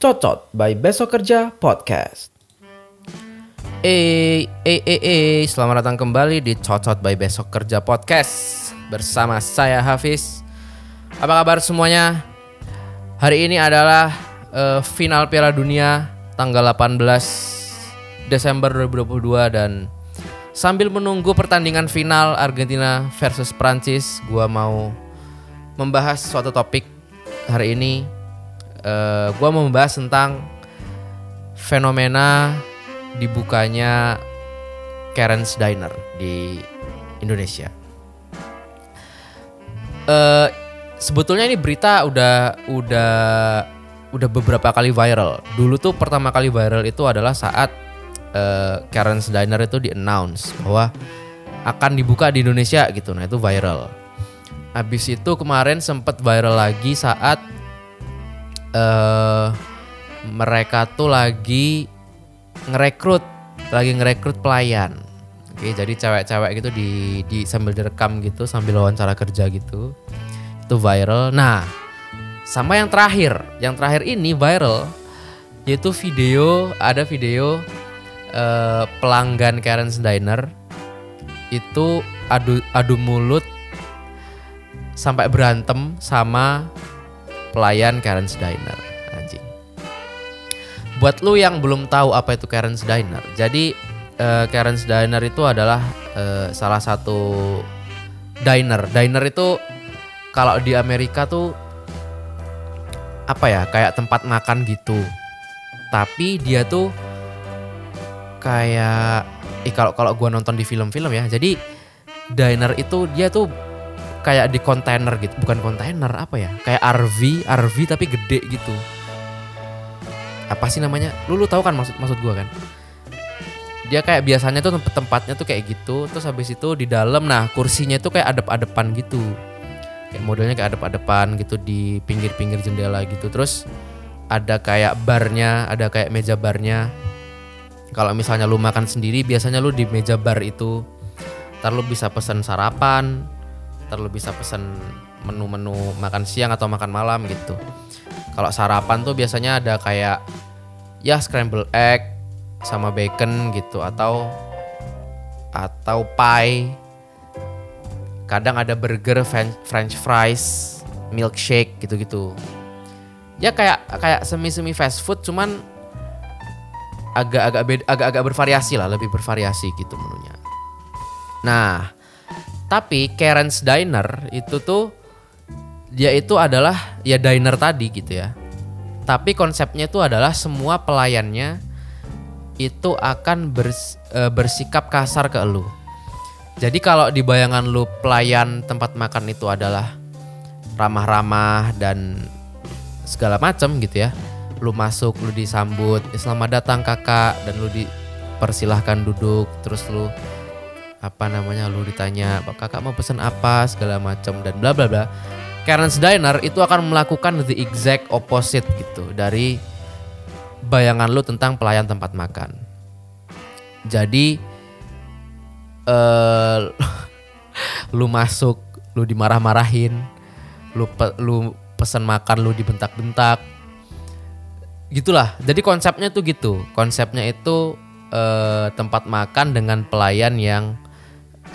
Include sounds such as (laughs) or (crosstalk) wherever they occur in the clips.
Cocot by Besok Kerja Podcast. Eh, eh, eh, eh, selamat datang kembali di Cocot by Besok Kerja Podcast bersama saya Hafiz. Apa kabar semuanya? Hari ini adalah eh, final Piala Dunia tanggal 18 Desember 2022 dan sambil menunggu pertandingan final Argentina versus Prancis, gua mau membahas suatu topik hari ini. Eh, gua mau membahas tentang fenomena dibukanya Karen's Diner di Indonesia. Eh sebetulnya ini berita udah udah udah beberapa kali viral. Dulu tuh pertama kali viral itu adalah saat eh, Karen's Diner itu di announce bahwa akan dibuka di Indonesia gitu. Nah itu viral. Habis itu kemarin sempat viral lagi saat eh mereka tuh lagi ngerekrut lagi ngerekrut pelayan. Oke, jadi cewek-cewek gitu di di sambil direkam gitu sambil wawancara kerja gitu. Itu viral. Nah, sama yang terakhir, yang terakhir ini viral yaitu video ada video eh, pelanggan Karen's Diner itu adu adu mulut sampai berantem sama pelayan Karen's Diner anjing. Buat lu yang belum tahu apa itu Karen's Diner, jadi eh, Karen's Diner itu adalah eh, salah satu diner. Diner itu kalau di Amerika tuh apa ya kayak tempat makan gitu. Tapi dia tuh kayak eh kalau kalau gua nonton di film-film ya. Jadi diner itu dia tuh kayak di kontainer gitu, bukan kontainer apa ya? Kayak RV, RV tapi gede gitu. Apa sih namanya? Lu lu tahu kan maksud maksud gua kan? Dia kayak biasanya tuh tempat-tempatnya tuh kayak gitu, terus habis itu di dalam nah kursinya itu kayak adep-adepan gitu. Kayak modelnya kayak adep-adepan gitu di pinggir-pinggir jendela gitu. Terus ada kayak barnya, ada kayak meja barnya. Kalau misalnya lu makan sendiri, biasanya lu di meja bar itu. Ntar lu bisa pesen sarapan, ntar lu bisa pesen menu-menu makan siang atau makan malam gitu. Kalau sarapan tuh biasanya ada kayak ya scramble egg sama bacon gitu atau atau pie. Kadang ada burger, fren- french fries, milkshake gitu-gitu. Ya kayak kayak semi-semi fast food cuman agak-agak agak-agak bervariasi lah, lebih bervariasi gitu menunya. Nah, tapi Karen's Diner itu tuh dia itu adalah ya diner tadi gitu ya. Tapi konsepnya itu adalah semua pelayannya itu akan bers- eh, bersikap kasar ke elu. Jadi kalau di bayangan lu pelayan tempat makan itu adalah ramah-ramah dan segala macam gitu ya. Lu masuk, lu disambut, "Eh, selamat datang kakak dan lu dipersilahkan duduk, terus lu apa namanya lu ditanya "Pak, kakak mau pesan apa? segala macam dan bla bla bla. Karen's Diner itu akan melakukan the exact opposite gitu dari bayangan lu tentang pelayan tempat makan. Jadi eh (laughs) lu masuk lu dimarah-marahin lu pe- lu pesan makan lu dibentak-bentak gitulah. Jadi konsepnya tuh gitu. Konsepnya itu eh, tempat makan dengan pelayan yang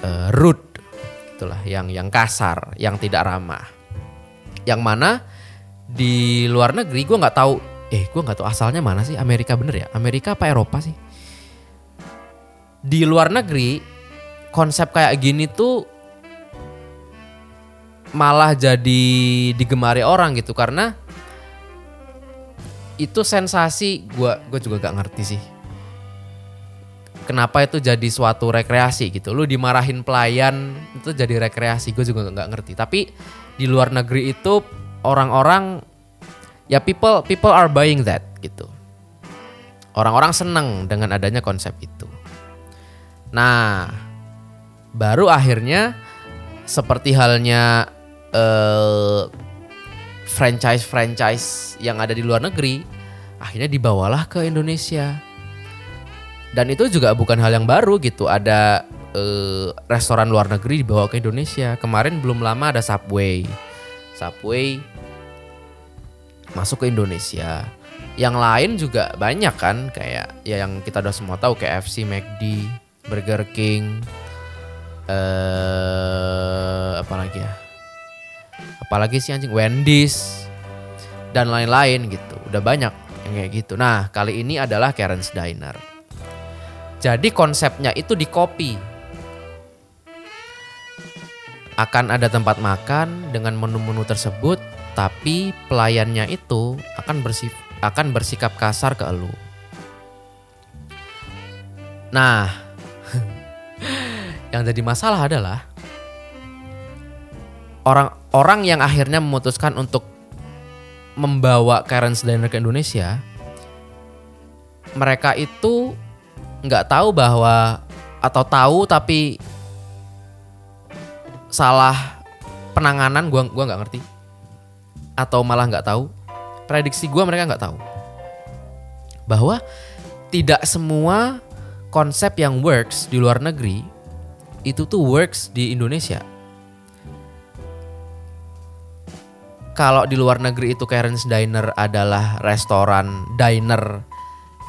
eh, rude. Itulah yang yang kasar yang tidak ramah. Yang mana di luar negeri gue nggak tahu eh gue nggak tahu asalnya mana sih Amerika bener ya? Amerika apa Eropa sih? Di luar negeri konsep kayak gini tuh malah jadi digemari orang gitu. Karena itu sensasi gua gue juga gak ngerti sih. Kenapa itu jadi suatu rekreasi gitu? Lu dimarahin pelayan itu jadi rekreasi. Gue juga nggak ngerti. Tapi di luar negeri itu orang-orang ya people people are buying that gitu. Orang-orang seneng dengan adanya konsep itu. Nah baru akhirnya seperti halnya eh, franchise-franchise yang ada di luar negeri akhirnya dibawalah ke Indonesia dan itu juga bukan hal yang baru gitu ada eh, restoran luar negeri dibawa ke Indonesia. Kemarin belum lama ada Subway. Subway masuk ke Indonesia. Yang lain juga banyak kan kayak ya yang kita udah semua tahu kayak KFC, McD, Burger King, eh apa lagi ya? Apalagi sih anjing Wendy's dan lain-lain gitu. Udah banyak yang kayak gitu. Nah, kali ini adalah Karen's Diner. Jadi konsepnya itu di copy. Akan ada tempat makan dengan menu-menu tersebut, tapi pelayannya itu akan bersif akan bersikap kasar ke elu. Nah, (laughs) yang jadi masalah adalah orang-orang yang akhirnya memutuskan untuk membawa Karen's Diner ke Indonesia, mereka itu nggak tahu bahwa atau tahu tapi salah penanganan gua gua nggak ngerti. Atau malah nggak tahu. Prediksi gua mereka nggak tahu. Bahwa tidak semua konsep yang works di luar negeri itu tuh works di Indonesia kalau di luar negeri itu Karen's Diner adalah restoran diner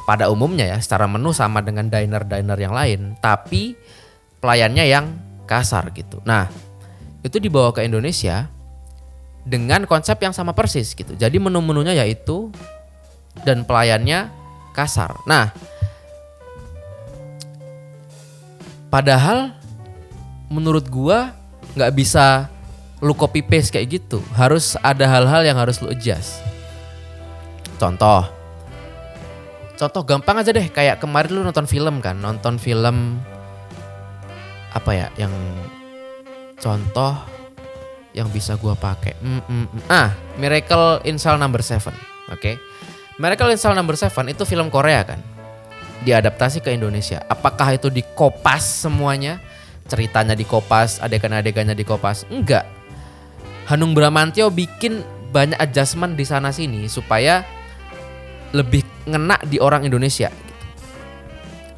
pada umumnya ya secara menu sama dengan diner-diner yang lain tapi pelayannya yang kasar gitu. Nah, itu dibawa ke Indonesia dengan konsep yang sama persis gitu. Jadi menu-menunya yaitu dan pelayannya kasar. Nah, padahal menurut gua nggak bisa lu copy paste kayak gitu. Harus ada hal-hal yang harus lu adjust. Contoh. Contoh gampang aja deh kayak kemarin lu nonton film kan, nonton film apa ya yang contoh yang bisa gua pakai. Mm, mm, mm. Ah, Miracle in Cell Number 7. Oke. Miracle in Cell Number 7 itu film Korea kan. Diadaptasi ke Indonesia. Apakah itu dikopas semuanya? Ceritanya dikopas, adegan-adegannya dikopas? Enggak Hanung Bramantio bikin banyak adjustment di sana sini supaya lebih ngena di orang Indonesia. Gitu.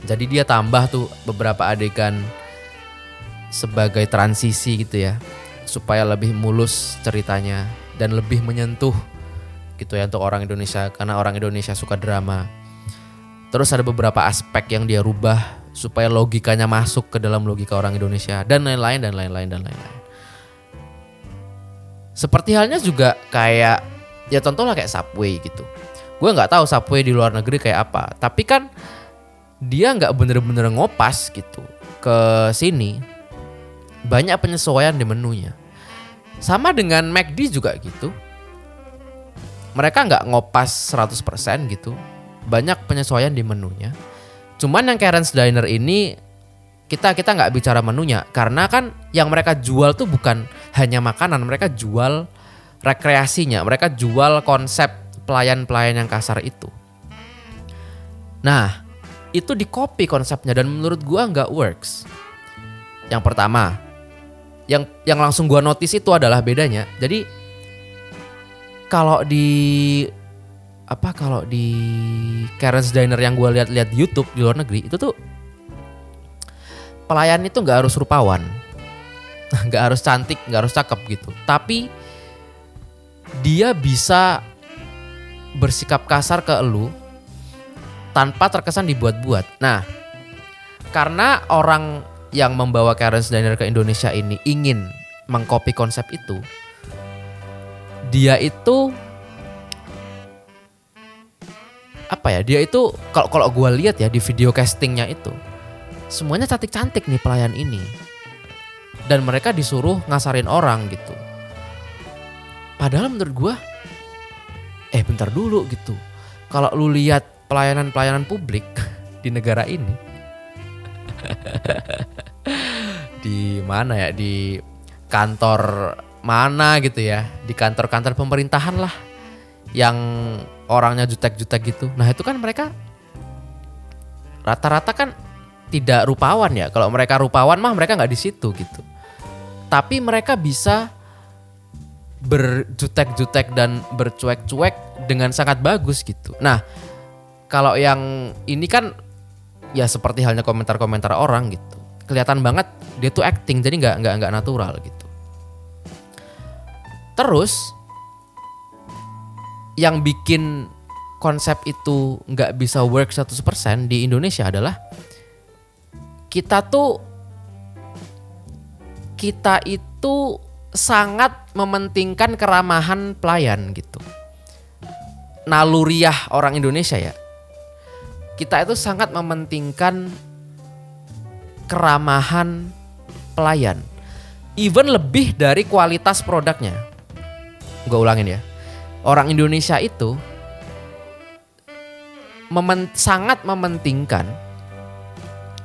Jadi dia tambah tuh beberapa adegan sebagai transisi gitu ya, supaya lebih mulus ceritanya dan lebih menyentuh gitu ya untuk orang Indonesia karena orang Indonesia suka drama. Terus ada beberapa aspek yang dia rubah supaya logikanya masuk ke dalam logika orang Indonesia dan lain-lain dan lain-lain dan lain-lain. Seperti halnya juga kayak ya contohnya kayak Subway gitu. Gue nggak tahu Subway di luar negeri kayak apa, tapi kan dia nggak bener-bener ngopas gitu ke sini. Banyak penyesuaian di menunya. Sama dengan McD juga gitu. Mereka nggak ngopas 100% gitu. Banyak penyesuaian di menunya. Cuman yang Karen's Diner ini kita kita nggak bicara menunya. Karena kan yang mereka jual tuh bukan hanya makanan. Mereka jual rekreasinya. Mereka jual konsep pelayan-pelayan yang kasar itu. Nah itu di copy konsepnya dan menurut gua nggak works. Yang pertama yang yang langsung gua notice itu adalah bedanya. Jadi kalau di apa kalau di Karen's Diner yang gue lihat-lihat di YouTube di luar negeri itu tuh pelayan itu nggak harus rupawan, (laughs) nggak harus cantik, nggak harus cakep gitu. Tapi dia bisa bersikap kasar ke elu tanpa terkesan dibuat-buat. Nah, karena orang yang membawa Karen's Diner ke Indonesia ini ingin mengcopy konsep itu, dia itu apa ya? Dia itu kalau kalau gue lihat ya di video castingnya itu, semuanya cantik-cantik nih pelayan ini. Dan mereka disuruh ngasarin orang gitu. Padahal menurut gue, eh bentar dulu gitu. Kalau lu lihat pelayanan-pelayanan publik (laughs) di negara ini, (laughs) di mana ya di kantor mana gitu ya, di kantor-kantor pemerintahan lah, yang orangnya jutek-jutek gitu. Nah itu kan mereka rata-rata kan tidak rupawan ya. Kalau mereka rupawan mah mereka nggak di situ gitu. Tapi mereka bisa berjutek-jutek dan bercuek-cuek dengan sangat bagus gitu. Nah, kalau yang ini kan ya seperti halnya komentar-komentar orang gitu. kelihatan banget dia tuh acting jadi nggak nggak nggak natural gitu terus yang bikin konsep itu nggak bisa work 100% di Indonesia adalah kita tuh kita itu sangat mementingkan keramahan pelayan gitu. Naluriah orang Indonesia ya. Kita itu sangat mementingkan keramahan pelayan. Even lebih dari kualitas produknya. Gue ulangin ya. Orang Indonesia itu memen sangat mementingkan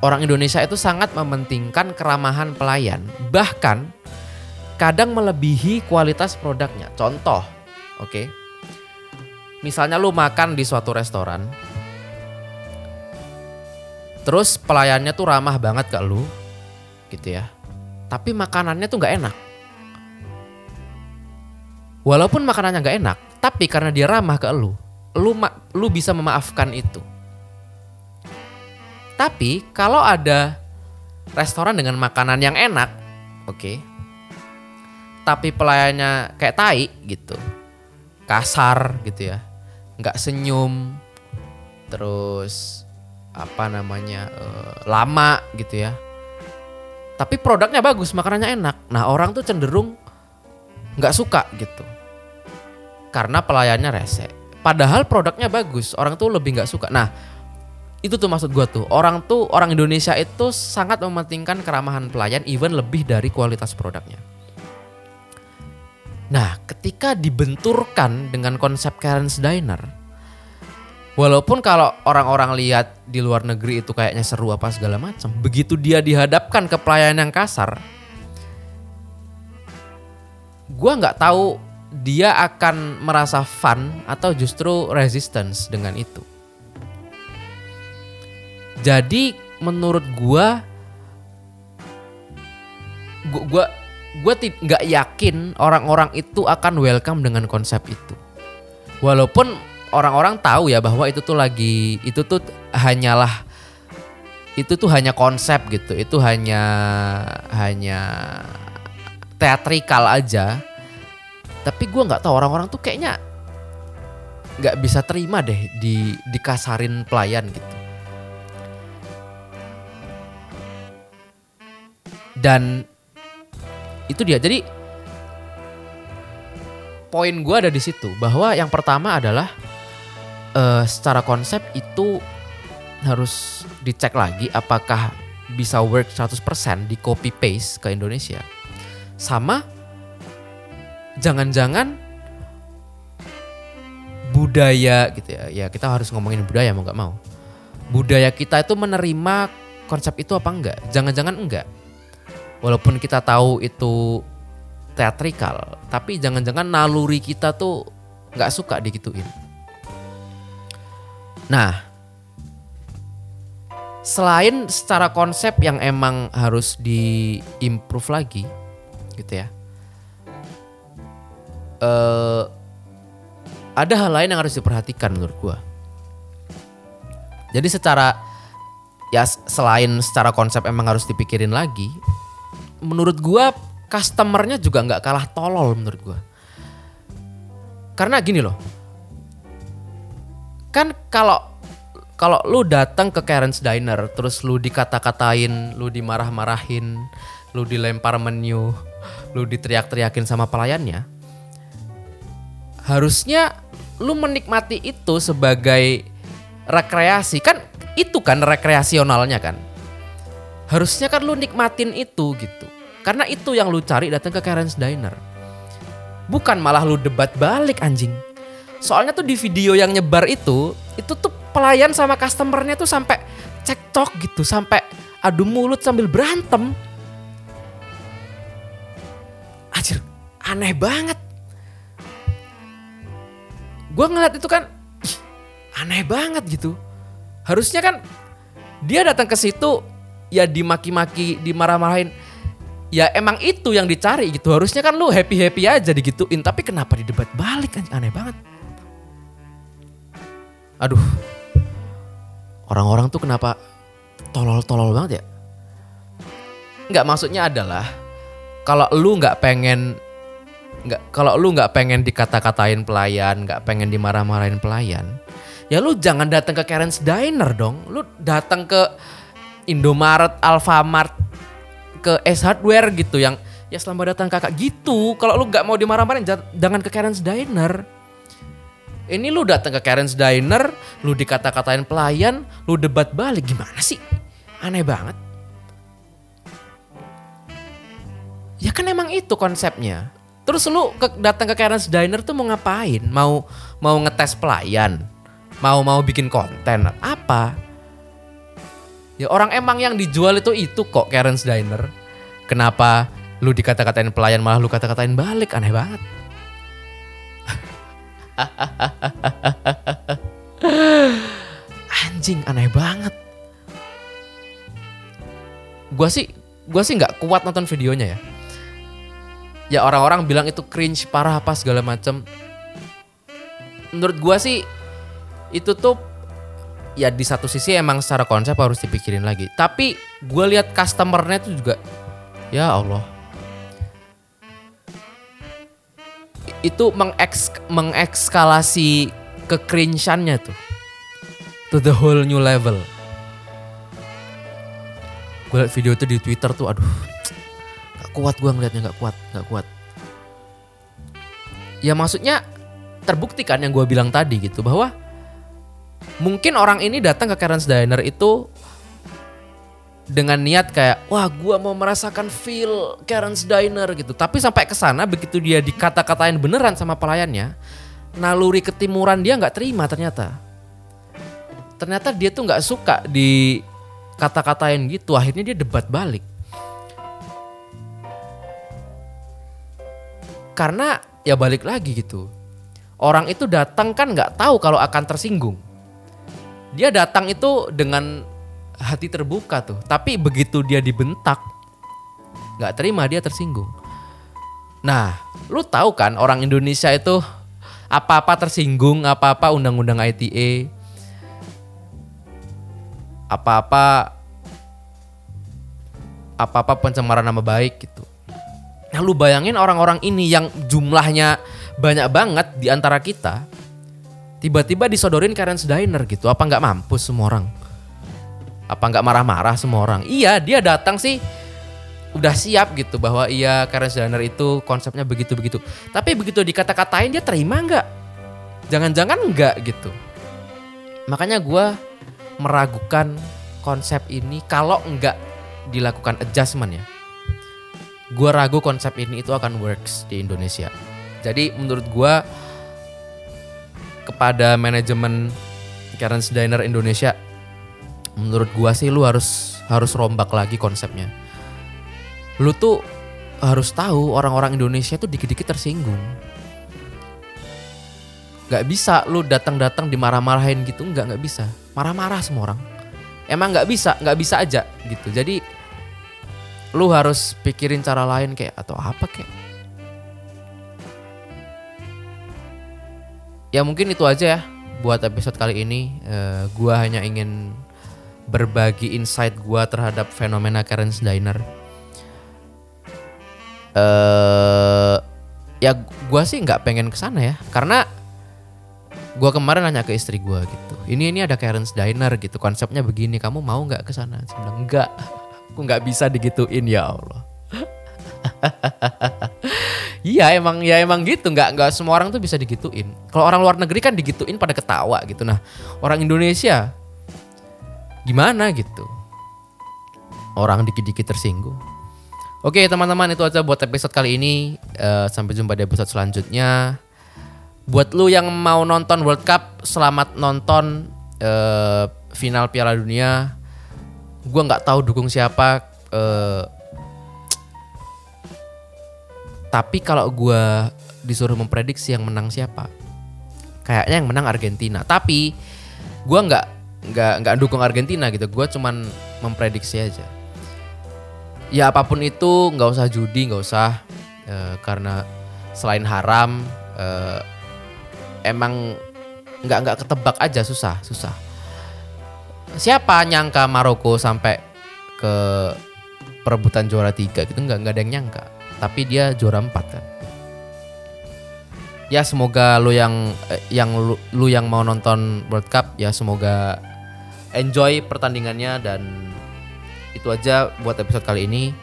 orang Indonesia itu sangat mementingkan keramahan pelayan, bahkan kadang melebihi kualitas produknya. Contoh, oke. Okay? Misalnya lu makan di suatu restoran, terus pelayannya tuh ramah banget ke lu, gitu ya. Tapi makanannya tuh nggak enak. Walaupun makanannya nggak enak, tapi karena dia ramah ke lu, lu lu bisa memaafkan itu. Tapi kalau ada restoran dengan makanan yang enak, oke. Okay, tapi pelayannya kayak tai gitu. Kasar gitu ya. nggak senyum. Terus apa namanya? Uh, lama gitu ya. Tapi produknya bagus, makanannya enak. Nah, orang tuh cenderung nggak suka gitu. Karena pelayannya rese. Padahal produknya bagus, orang tuh lebih nggak suka. Nah, itu tuh maksud gue tuh orang tuh orang Indonesia itu sangat mementingkan keramahan pelayan even lebih dari kualitas produknya. Nah, ketika dibenturkan dengan konsep Karen's Diner, walaupun kalau orang-orang lihat di luar negeri itu kayaknya seru apa segala macam, begitu dia dihadapkan ke pelayanan yang kasar, gue nggak tahu dia akan merasa fun atau justru resistance dengan itu. Jadi menurut gua gua gua gua nggak yakin orang-orang itu akan welcome dengan konsep itu. Walaupun orang-orang tahu ya bahwa itu tuh lagi itu tuh hanyalah itu tuh hanya konsep gitu. Itu hanya hanya teatrikal aja. Tapi gua nggak tahu orang-orang tuh kayaknya nggak bisa terima deh di dikasarin pelayan gitu. Dan itu dia. Jadi poin gue ada di situ bahwa yang pertama adalah uh, secara konsep itu harus dicek lagi apakah bisa work 100% di copy paste ke Indonesia. Sama jangan-jangan budaya gitu ya. Ya kita harus ngomongin budaya mau nggak mau. Budaya kita itu menerima konsep itu apa enggak? Jangan-jangan enggak walaupun kita tahu itu teatrikal, tapi jangan-jangan naluri kita tuh nggak suka digituin. Nah, selain secara konsep yang emang harus diimprove lagi, gitu ya, uh, ada hal lain yang harus diperhatikan menurut gue. Jadi secara ya selain secara konsep emang harus dipikirin lagi, menurut gua customernya juga nggak kalah tolol menurut gua. Karena gini loh. Kan kalau kalau lu datang ke Karen's Diner terus lu dikata-katain, lu dimarah-marahin, lu dilempar menu, lu diteriak-teriakin sama pelayannya, harusnya lu menikmati itu sebagai rekreasi kan itu kan rekreasionalnya kan harusnya kan lu nikmatin itu gitu. Karena itu yang lu cari datang ke Karen's Diner. Bukan malah lu debat balik anjing. Soalnya tuh di video yang nyebar itu, itu tuh pelayan sama customernya tuh sampai cekcok gitu, sampai adu mulut sambil berantem. Anjir, aneh banget. Gue ngeliat itu kan, aneh banget gitu. Harusnya kan dia datang ke situ ya dimaki-maki, dimarah-marahin. Ya emang itu yang dicari gitu. Harusnya kan lu happy-happy aja digituin. Tapi kenapa didebat balik kan aneh banget. Aduh. Orang-orang tuh kenapa tolol-tolol banget ya? nggak maksudnya adalah kalau lu nggak pengen nggak kalau lu nggak pengen dikata-katain pelayan, nggak pengen dimarah-marahin pelayan, ya lu jangan datang ke Karen's Diner dong. Lu datang ke Indomaret, Alfamart, ke S Hardware gitu yang ya selamat datang kakak gitu. Kalau lu nggak mau dimarah-marahin ja- jangan ke Karen's Diner. Ini lu datang ke Karen's Diner, lu dikata-katain pelayan, lu debat balik gimana sih? Aneh banget. Ya kan emang itu konsepnya. Terus lu ke, datang ke Karen's Diner tuh mau ngapain? Mau mau ngetes pelayan? Mau mau bikin konten? Apa? Ya orang emang yang dijual itu itu kok Karen's Diner. Kenapa lu dikata-katain pelayan malah lu kata-katain balik? Aneh banget. Anjing aneh banget. Gua sih gua sih nggak kuat nonton videonya ya ya orang-orang bilang itu cringe parah apa segala macem menurut gua sih itu tuh ya di satu sisi emang secara konsep harus dipikirin lagi. Tapi gua lihat customernya tuh juga ya Allah. Itu mengeks mengekskalasi kecringeannya tuh. To the whole new level. Gue liat video itu di Twitter tuh aduh. Gak kuat gue ngeliatnya gak kuat gak kuat. Ya maksudnya terbukti kan yang gue bilang tadi gitu bahwa mungkin orang ini datang ke Karen's Diner itu dengan niat kayak wah gue mau merasakan feel Karen's Diner gitu. Tapi sampai ke sana begitu dia dikata-katain beneran sama pelayannya naluri ketimuran dia nggak terima ternyata. Ternyata dia tuh nggak suka di kata-katain gitu. Akhirnya dia debat balik. Karena ya balik lagi gitu. Orang itu datang kan nggak tahu kalau akan tersinggung dia datang itu dengan hati terbuka tuh tapi begitu dia dibentak nggak terima dia tersinggung nah lu tahu kan orang Indonesia itu apa-apa tersinggung apa-apa undang-undang ITE apa-apa apa-apa pencemaran nama baik gitu. Nah lu bayangin orang-orang ini yang jumlahnya banyak banget di antara kita, tiba-tiba disodorin Karen's Diner gitu. Apa nggak mampus semua orang? Apa nggak marah-marah semua orang? Iya dia datang sih udah siap gitu bahwa iya Karen's Diner itu konsepnya begitu-begitu. Tapi begitu dikata-katain dia terima nggak? Jangan-jangan nggak gitu. Makanya gue meragukan konsep ini kalau nggak dilakukan adjustment ya. Gue ragu konsep ini itu akan works di Indonesia. Jadi menurut gue kepada manajemen Karen's Diner Indonesia, menurut gue sih lu harus harus rombak lagi konsepnya. Lu tuh harus tahu orang-orang Indonesia tuh dikit-dikit tersinggung. Gak bisa lu datang-datang dimarah-marahin gitu, nggak nggak bisa. Marah-marah semua orang. Emang nggak bisa, nggak bisa aja gitu. Jadi lu harus pikirin cara lain kayak atau apa kayak. Ya mungkin itu aja ya buat episode kali ini. Eh, gua hanya ingin berbagi insight gua terhadap fenomena Karen's Diner. Eh ya gua sih nggak pengen ke sana ya karena gua kemarin nanya ke istri gua gitu ini ini ada Karen's Diner gitu konsepnya begini kamu mau nggak ke sana enggak (laughs) aku nggak bisa digituin ya Allah (laughs) Iya emang ya emang gitu nggak nggak semua orang tuh bisa digituin. Kalau orang luar negeri kan digituin pada ketawa gitu. Nah orang Indonesia gimana gitu? Orang dikit-dikit tersinggung. Oke teman-teman itu aja buat episode kali ini. Eh, sampai jumpa di episode selanjutnya. Buat lu yang mau nonton World Cup, selamat nonton eh, final Piala Dunia. Gua nggak tahu dukung siapa. eh, tapi kalau gua disuruh memprediksi yang menang siapa, kayaknya yang menang Argentina. Tapi gua nggak nggak nggak dukung Argentina gitu. Gua cuman memprediksi aja. Ya apa pun itu nggak usah judi, nggak usah eh, karena selain haram eh, emang nggak nggak ketebak aja susah susah siapa nyangka Maroko sampai ke perebutan juara tiga gitu nggak nggak ada yang nyangka tapi dia juara empat kan? Ya semoga lu yang eh, yang lu, lu yang mau nonton World Cup ya semoga enjoy pertandingannya dan itu aja buat episode kali ini.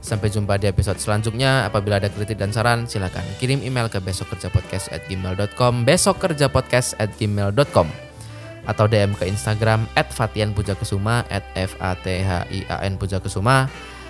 Sampai jumpa di episode selanjutnya. Apabila ada kritik dan saran silakan kirim email ke besokkerjapodcast@gmail.com besokkerjapodcast@gmail.com atau DM ke Instagram @fatianpujakesuma @f-a-t-h-i-a-n pujakesuma